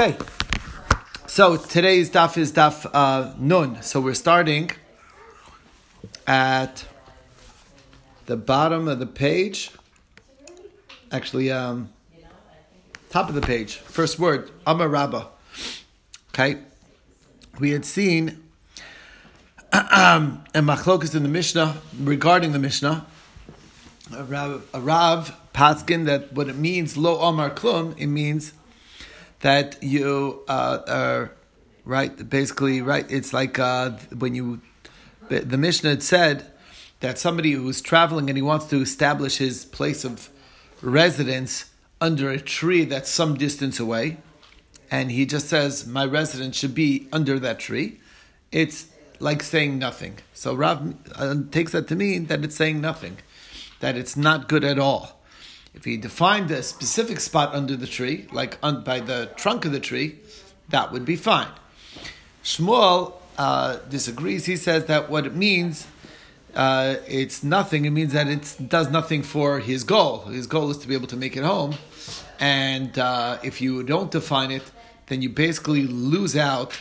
Okay, so today's daf is daf uh, nun. So we're starting at the bottom of the page. Actually, um, top of the page. First word, Amar Rabba. Okay, we had seen um, and machlokas in the Mishnah regarding the Mishnah. A Rav, a Rav Paskin that what it means lo Amar Klum it means that you uh, are right. Basically, right. It's like uh, when you the Mishnah had said that somebody who's traveling and he wants to establish his place of residence under a tree that's some distance away, and he just says my residence should be under that tree. It's like saying nothing. So Rav uh, takes that to mean that it's saying nothing, that it's not good at all. If he defined a specific spot under the tree, like by the trunk of the tree, that would be fine. Shmuel uh, disagrees. He says that what it means, uh, it's nothing. It means that it does nothing for his goal. His goal is to be able to make it home. And uh, if you don't define it, then you basically lose out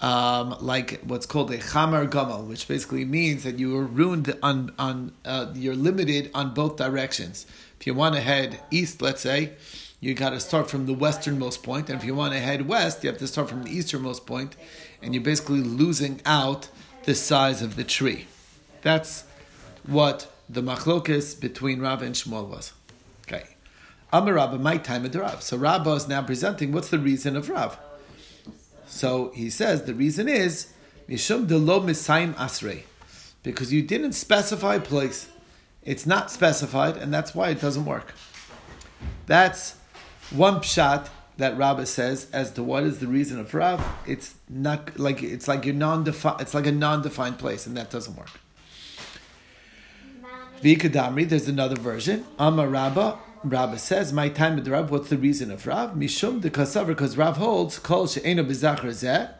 um, like what's called a chamar gamal, which basically means that you are ruined on on uh, you're limited on both directions. If you want to head east, let's say, you got to start from the westernmost point, and if you want to head west, you have to start from the easternmost point, and you're basically losing out the size of the tree. That's what the machlokis between Rav and Shmuel was. Okay, Amar Rabba, my time of Rav. So Rabba is now presenting what's the reason of Rav. So he says the reason is Mishum de lo misayim asrei, because you didn't specify place. It's not specified, and that's why it doesn't work. That's one pshat that Rabbah says as to what is the reason of Rav. It's not like it's like you're non-defined. It's like a non-defined place, and that doesn't work. Vikadamri, there's another version. Amar Rabbah, Rabbah says, "My time with Rav. What's the reason of Rav? Mishum de kasaver, because Rav holds kol she'eno bezachar zeh.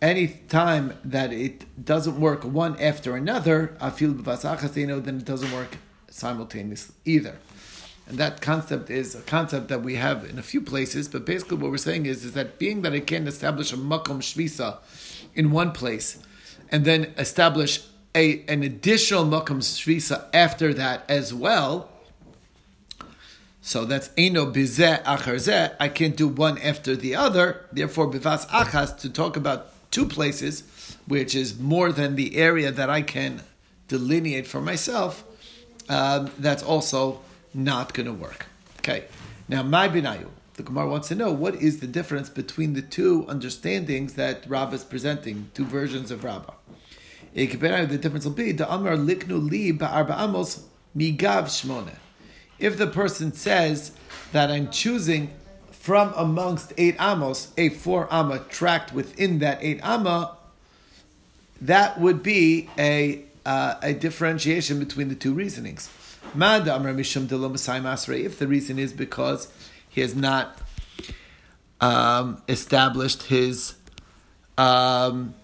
Any time that it doesn't work one after another, I feel b'vasachaseno, then it doesn't work simultaneously either. And that concept is a concept that we have in a few places. But basically, what we're saying is, is that being that I can establish a makom shvisa in one place, and then establish a an additional makom shvisa after that as well so that's eno bizeh achar I can't do one after the other. Therefore, bivas achas to talk about two places, which is more than the area that I can delineate for myself. Um, that's also not going to work. Okay. Now, my binayu. The Gemara wants to know what is the difference between the two understandings that Rabbah is presenting, two versions of Rabbah. The difference will be the Amar liknu li ba'arba amos migav shmone if the person says that I'm choosing from amongst eight amos a four amma tract within that eight amma, that would be a uh, a differentiation between the two reasonings. If the reason is because he has not um, established his, um,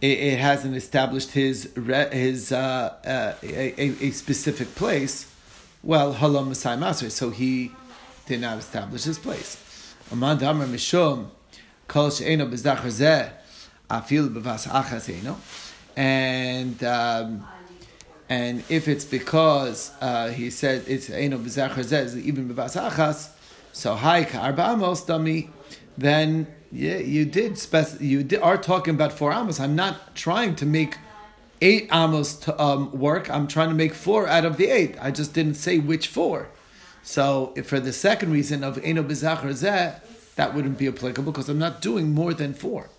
it, hasn't established his his uh, uh, a, a, specific place well, Halam Masai Masri, so he did not establish his place. Amand Amr Mishum, Kol She'eno Bezdachar Zeh, Afil Bevas Achas And, um, and if it's because uh, he said it's Eno Bezdachar even Bevas Achas, so Hai Ka'arba Amos Dami, then yeah, you did spec- you are talking about four amos. I'm not trying to make eight amos to um, work. I'm trying to make four out of the eight. I just didn't say which four. So for the second reason of eno bezachar zeh, that wouldn't be applicable because I'm not doing more than four.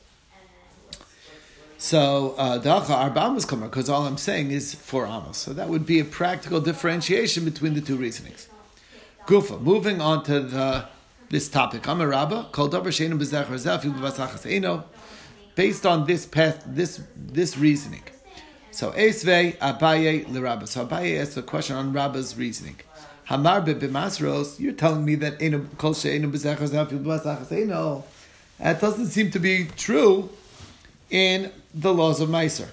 So uh, dacha arba amos kamar because all I'm saying is four amos. So that would be a practical differentiation between the two reasonings. Gufa. Moving on to the this topic. I'm a rabba. Called over sheinu zeh. Based on this path, this this reasoning. So Esvei Abaye Rabba. So Abaye asks a question on Rabba's reasoning. Hamar b'masros, you're telling me that kol. That doesn't seem to be true in the laws of Meiser.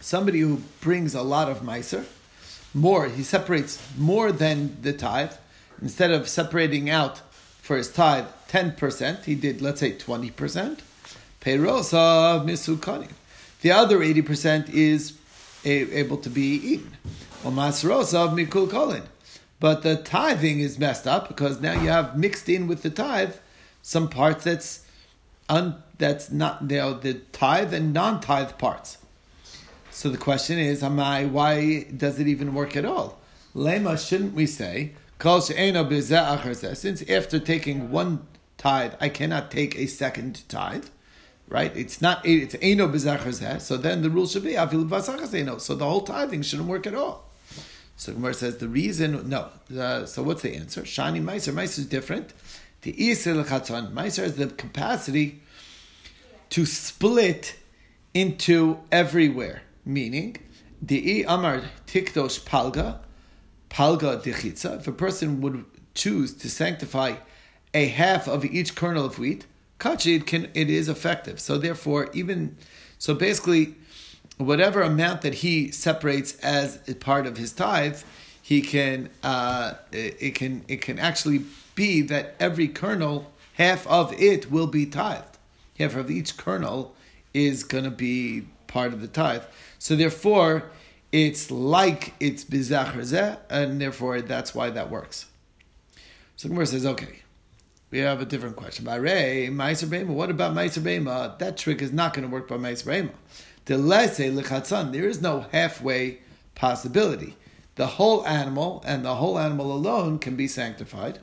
Somebody who brings a lot of Meiser, more, he separates more than the tithe, instead of separating out for his tithe 10%, he did, let's say, 20%. Peirosa misukani. The other 80% is able to be eaten. Mikul kolin. But the tithing is messed up because now you have mixed in with the tithe some parts that's un, that's not you know, the tithe and non-tithe parts. So the question is, am I, why does it even work at all? Lema, shouldn't we say, since after taking one tithe, I cannot take a second tithe, right? It's not, it's eno bezachar so then the rule should be, so the whole tithing shouldn't work at all. So Gemara says the reason, no. Uh, so what's the answer? Shani Meiser. Meiser is different. The Isra Chatzon. Meiser has the capacity to split into everywhere. Meaning, the Amar Tikdosh Palga, Palga Dechitza. If a person would choose to sanctify a half of each kernel of wheat, Kachi, it, can, it is effective. So therefore, even, so basically, whatever amount that he separates as a part of his tithe, he can uh, it can it can actually be that every kernel, half of it will be tithed. Half of each kernel is going to be part of the tithe. So therefore, it's like it's bizachar and therefore that's why that works. So Gemara says, okay, we have a different question. By Ray, Meiser Bema, what about Meiser Bema? That trick is not going to work by Meiser Bema. There is no halfway possibility. The whole animal and the whole animal alone can be sanctified.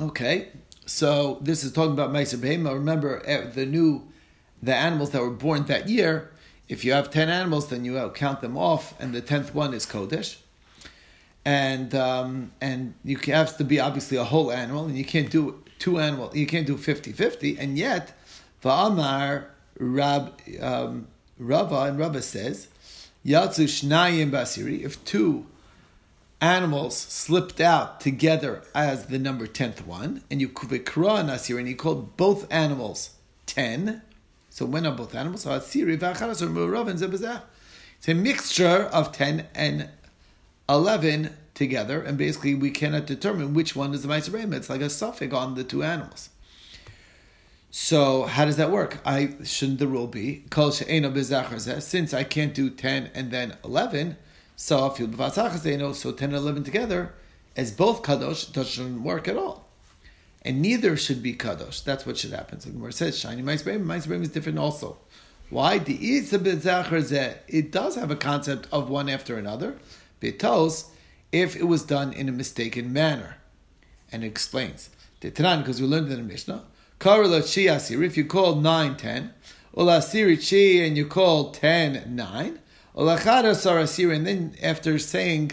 Okay, so this is talking about Meiser Behema. Remember eh, the new, the animals that were born that year. If you have ten animals, then you count them off, and the tenth one is kodesh. And um, and you have to be obviously a whole animal, and you can't do two animal. You can't do 50-50, and yet, va'amar Rab, um, Rava and Rava says, Yatsu Shnayim Basiri, if two animals slipped out together as the number tenth one, and you Vikra Nasir, and you called both animals ten, so when are both animals? So Asiri Vacharas or Zebazah. It's a mixture of ten and eleven together, and basically we cannot determine which one is the Meiser It's like a suffix on the two animals. So how does that work? I shouldn't the rule be kol since I can't do ten and then eleven, so I feel so ten and eleven together as both kadosh shouldn't work at all, and neither should be kadosh. That's what should happen. So the Gemara says shiny ma'isbeim. Ma'isbeim is different also. Why the It does have a concept of one after another. Betos if it was done in a mistaken manner, and it explains. Because we learned in the Mishnah. If you call 9, 10, Ulasiri Chi, and you call 10, 9, Ulachara Sarasiri, and then after saying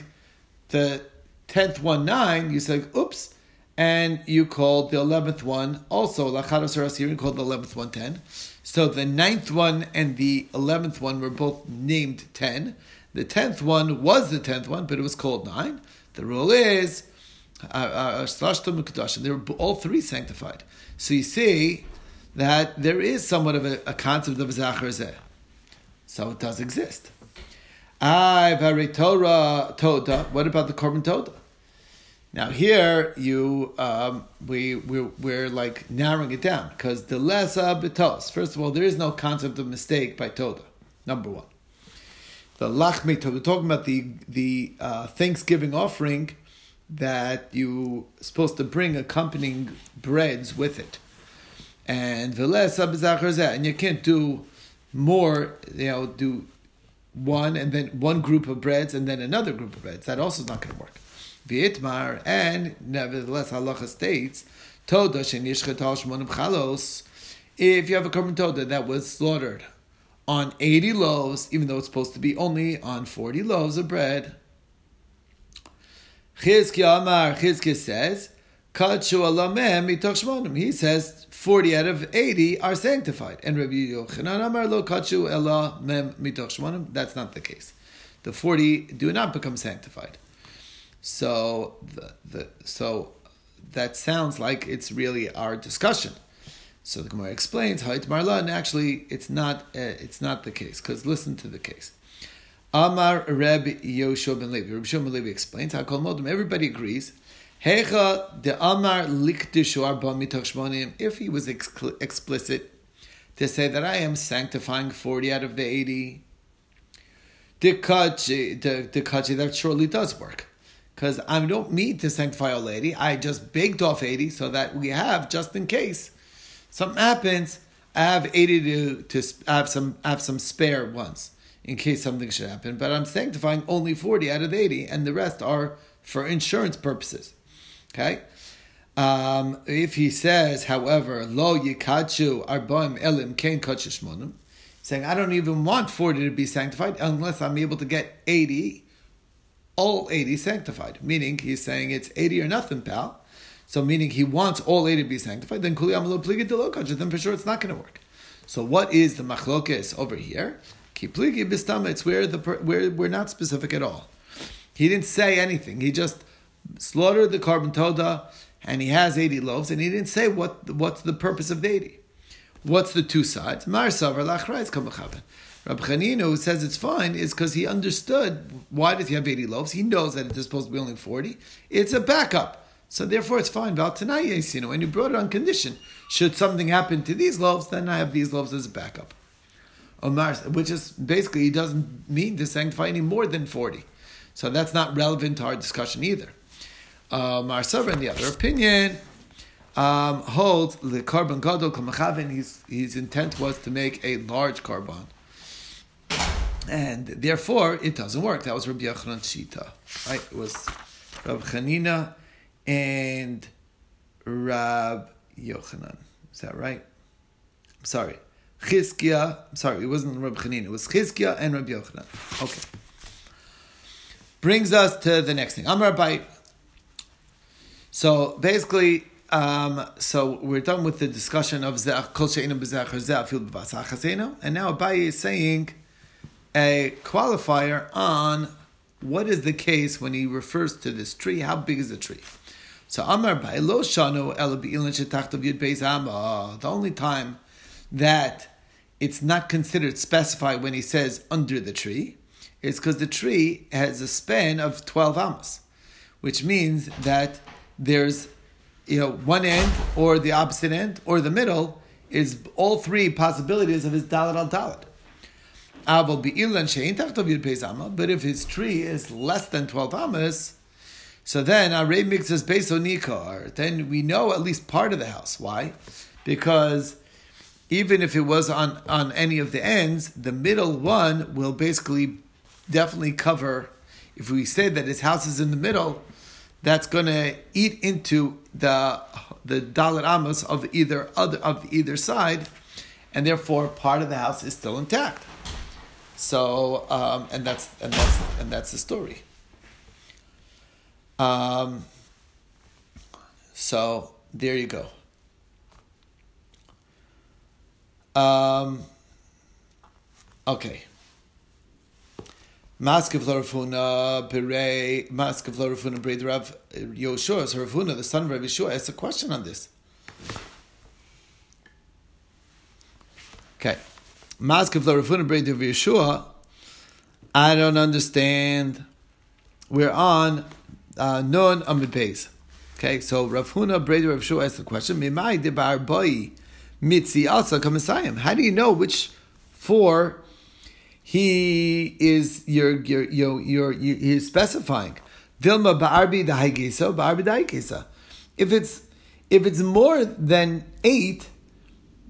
the 10th one 9, you say, oops, and you called the 11th one also, Lachara Sarasiri, and called the 11th one 10. So the ninth one and the 11th one were both named 10. The 10th one was the 10th one, but it was called 9. The rule is, uh, uh, they were all three sanctified. So you see that there is somewhat of a, a concept of Zachar Zeh. So it does exist. I Torah Toda. What about the Korban Toda? Now here you um, we we're, we're, like narrowing it down because the lesa betos. First of all, there is no concept of mistake by Toda. Number one, the lachmi. We're talking about the the uh, Thanksgiving offering that you're supposed to bring accompanying breads with it. And and you can't do more, you know, do one and then one group of breads and then another group of breads. That also is not going to work. V'itmar, and nevertheless, halacha states, Toda chalos, if you have a korban toda that was slaughtered on 80 loaves, even though it's supposed to be only on 40 loaves of bread, Chizkiah Amar, Chizkiah says. He says 40 out of 80 are sanctified. And Rabbi Yochanan Amar lo kachu ela mem mitoch. That's not the case. The 40 do not become sanctified. So, the, the, so that sounds like it's really our discussion. So the Gemara explains how it's marla, and actually it's not. Uh, it's not the case because listen to the case. Amar Reb Yoshua ben Levi. Reb Yoshua ben Levi explains how Kol Modim. Everybody agrees. Hecha de Amar likdishu arba mitoch shmonim. If he was explicit to say that I am sanctifying forty out of the eighty, the kachi, that surely does work, because I don't mean to sanctify a lady. I just baked off eighty so that we have just in case something happens. I have eighty to to I have some I have some spare ones in case something should happen. But I'm sanctifying only forty out of eighty, and the rest are for insurance purposes. Okay. Um, if he says, however, lo yikachu arbaim elim kain kachishmonim, saying I don't even want forty to be sanctified unless I'm able to get eighty, all eighty sanctified. Meaning he's saying it's eighty or nothing, pal. So meaning he wants all eighty to be sanctified. Then kuliyam lo pligi Then for sure it's not going to work. So what is the machlokes over here? Kipligi bistama. It's where the where we're not specific at all. He didn't say anything. He just slaughtered the korban toda, and he has 80 loaves, and he didn't say what what's the purpose of the 80. What's the two sides? Mar savar lachrayz kamachaven. Rabbi Chanina, who says it's fine, is because he understood why does he have 80 loaves? He knows that it's supposed to be only 40. It's a backup. So therefore it's fine. And you brought it on condition. Should something happen to these loaves, then I have these loaves as a backup. Omar, which is basically he doesn't mean to sanctify any more than 40. So that's not relevant to our discussion either. Um, our in the other opinion, um, holds the korban gadol kamachavin. His his intent was to make a large korban, and therefore it doesn't work. That was Rabbi Yochanan Shita, right? It was Rabbi Chanina and Rab Yochanan. Is that right? I'm sorry. Chizkia, sorry, it wasn't Rab Chanina, it was Chizkia and Rabbi Yochanan. Okay brings us to the next thing. Amar Abai. So basically, um, so we're done with the discussion of kol she'enim b'zachar and now Abai is saying a qualifier on what is the case when he refers to this tree. How big is the tree? So Amar Abai lo shano yud beis ah, The only time that it's not considered specified when he says under the tree is because the tree has a span of 12 amas, which means that there's you know one end or the opposite end or the middle is all three possibilities of his dalit al dalit. But if his tree is less than 12 amas, so then Arei mixes beso nikar, then we know at least part of the house. Why? Because even if it was on, on any of the ends, the middle one will basically definitely cover. If we say that his house is in the middle, that's going to eat into the the dalit amos of either other of either side, and therefore part of the house is still intact. So um, and that's and that's and that's the story. Um, so there you go. Um, okay. Maskiv Lorafuna Berei Maskiv Lorafuna Berei Rav Yoshua, so the son of Rav Yeshua, asked a question on this. Okay. Maskiv Lorafuna Berei Rav Yeshua, I don't understand. We're on Uh, Nun Amid Beis. Okay, so Rav Huna Breder Rav Shua asked the question: Mimai de Bar Boi Mitzi Alsa Kamisayim. How do you know which four he is you're you're you're, you're, specifying Dilma ba'arbi dahaigesa ba'arbi dahaigesa. If it's if it's more than eight,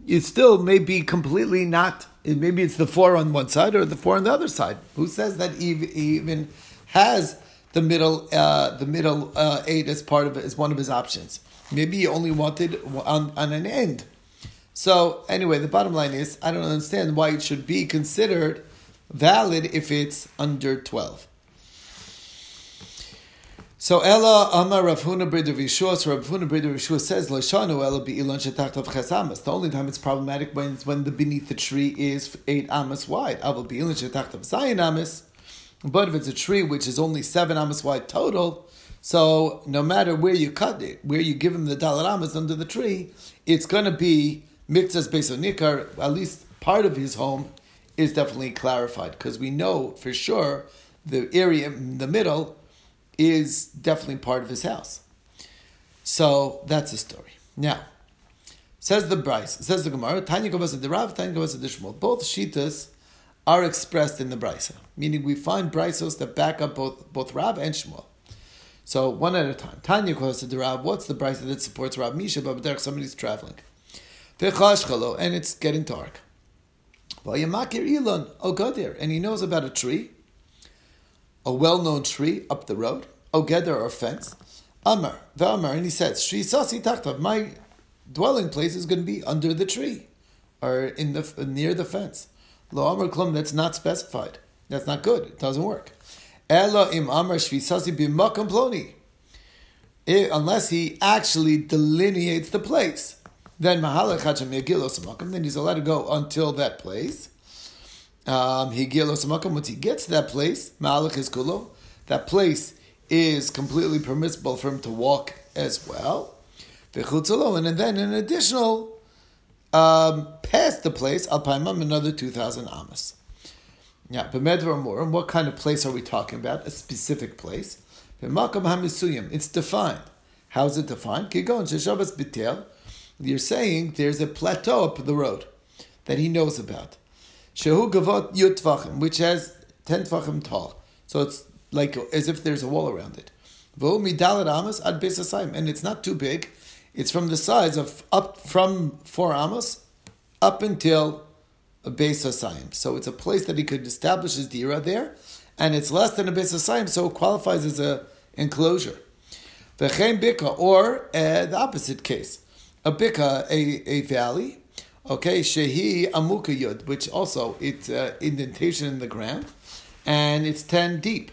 it still may be completely not. Maybe it's the four on one side or the four on the other side. Who says that even has the middle uh, the middle uh, eight as part of it as one of his options? Maybe he only wanted on, on an end. So anyway, the bottom line is I don't understand why it should be considered valid if it's under 12. So Ella Amar Rav Huna Brid Yeshua, so Rav Huna Brid Yeshua says Loshanu Ella Be'ilan Shetacht of Chesamas. The only time it's problematic when when the beneath the tree is eight amas wide. Aval Be'ilan Shetacht of Zayin amas. But if it's a tree which is only seven amas wide total, so no matter where you cut it, where you give him the dalar amas under the tree, it's going to be mitzvahs based on nikar. At least part of his home is definitely clarified because we know for sure the area in the middle is definitely part of his house. So that's the story. Now, says the Brysa, says the Gemara, Tanya Kavasa the Rav, Tanya Kavasa the Shmuel. Both Shitas are expressed in the Brysa, meaning we find Brysos that back up both, both Rav and Shmuel. So one at a time. Tanya Kavasa the Rav, what's the Brysa that supports Rav Misha, but there somebody's traveling? And it's getting dark. Vayamakir Elon, Ogadir, and he knows about a tree, a well-known tree up the road, Ogeder or fence. Amar, V'amar, and he says, Shri Sasi my dwelling place is going to be under the tree, or in the near the fence. Lo Amar Klum, that's not specified. That's not good. It doesn't work. Ela im Amar Shri Sasi b'makam ploni. Unless he actually delineates the place. Then Mahalach Hacham Yagilos then he's allowed to go until that place. Um, he once he gets to that place, Mahalach is Kulo, that place is completely permissible for him to walk as well. And then an additional um, past the place, Alpaimam, another 2,000 amas. Yeah, B'medvar Morim, what kind of place are we talking about? A specific place. B'makam hamisuyim, it's defined. How is it defined? Kigon sheshavas bitel. You're saying there's a plateau up the road that he knows about. Shehu gavot yut which has 10 tvachim tall. So it's like as if there's a wall around it. And it's not too big. It's from the size of up from four amos up until a base of asayim. So it's a place that he could establish his dira there, and it's less than a base of asayim, so it qualifies as a enclosure. V'chein bika, or uh, the opposite case, a bika, a, a valley, okay, shehi amuka yud, which also it's uh, indentation in the ground, and it's ten deep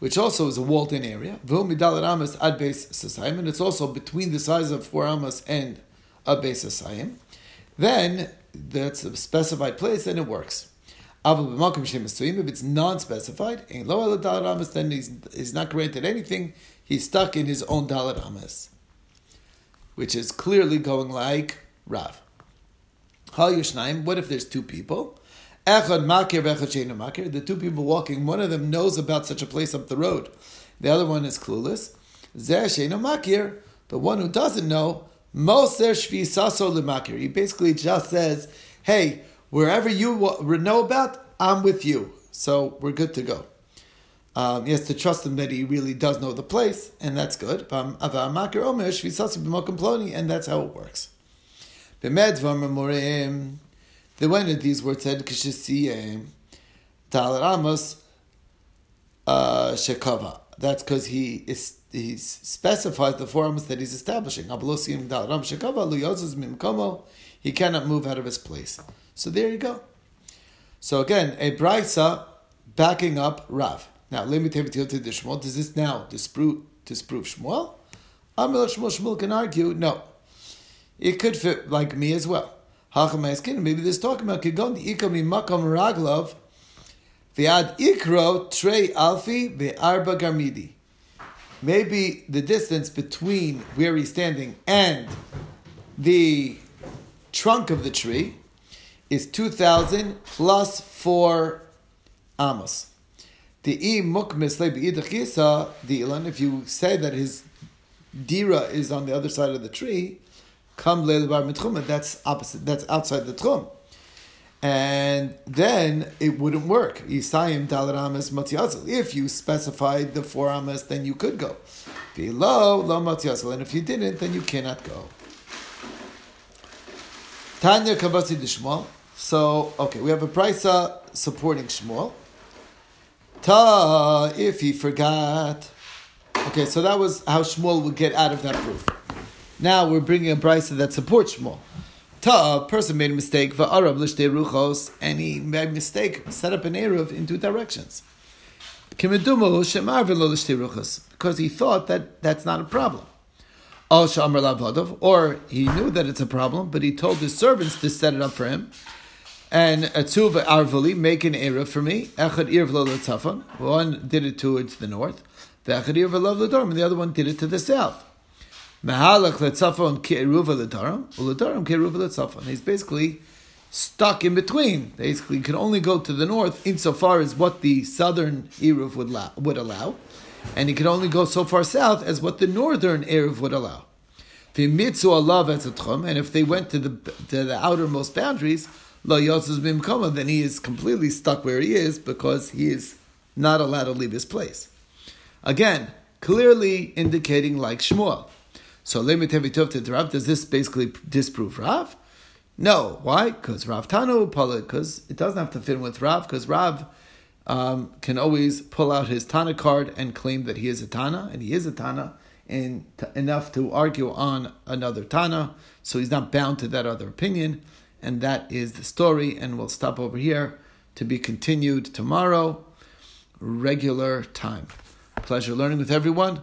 which also is a walled-in area. amas ad base sasayim, and it's also between the size of four amas and a base sasayim. Then that's a specified place, then it works. If it's non-specified, then he's, he's not granted anything. He's stuck in his own dalat which is clearly going like Rav. What if there's two people? Echad makir v'echad makir. The two people walking, one of them knows about such a place up the road. The other one is clueless. Zer sheinu makir. The one who doesn't know, moser shvi saso lemakir. He basically just says, "Hey, wherever you know about, I'm with you, so we're good to go." Um, he has to trust him that he really does know the place, and that's good. And that's how it works. The when these words said Kishisi Talar Amos uh, Shekava. That's because he is he specifies the forms that he's establishing. He cannot move out of his place. So there you go. So again, a brisa backing up Rav. Now, let me take it to the Shmuel. Does this now disprove disprove Shmuel? Amil Shmuel Shmuel can argue no. It could fit like me as well. Maybe this talking about Kigon Ikami Makam Raglav Viad Ikro Trey Alfi Arba Garmidi. Maybe the distance between where he's standing and the trunk of the tree is 2,000 plus 4 amos. The e mukmis the ilan, if you say that his dira is on the other side of the tree, come leil bar mitchuma, that's opposite, that's outside the tchum. And then it wouldn't work. Yisayim Isayim dalaramas matyazel. If you specified the four amas, then you could go. Below lo matyazel. And if you didn't, then you cannot go. Tanya kabasi Shmuel. So, okay, we have a brisa supporting Shmuel. Ta, if he forgot. Okay, so that was how Shmuel would get out of that proof. Now we're bringing a brisa that supports Shmuel. Ta, person made a mistake, va'arav l'shtei ruchos, and he made a mistake, set up an eruv in two directions. Kimedumo shemar v'lo l'shtei ruchos, because he thought that that's not a problem. Al shamar lavadov, or he knew that it's a problem, but he told his servants to set it up for him. And atzuva arvali, make an eruv for me. Echad irv lo One did it towards the north. The echad irv lo and the other one did it to the south. Mahalach letzafon ke'eruva ledaram, uledaram ke'eruva letzafon. He's basically stuck in between. Basically, he can only go to the north insofar as what the southern Eruv would allow, would allow, and he can only go so far south as what the northern Eruv would allow. And if they went to the to the outermost boundaries, then he is completely stuck where he is because he is not allowed to leave his place. Again, clearly indicating like Shmuel. So lemitevitov to Rav, does this basically disprove Rav? No. Why? Because Rav Tano because it doesn't have to fit in with Rav, because Rav um, can always pull out his Tana card and claim that he is a Tana, and he is a Tana, and t- enough to argue on another Tana, so he's not bound to that other opinion, and that is the story, and we'll stop over here to be continued tomorrow, regular time. Pleasure learning with everyone,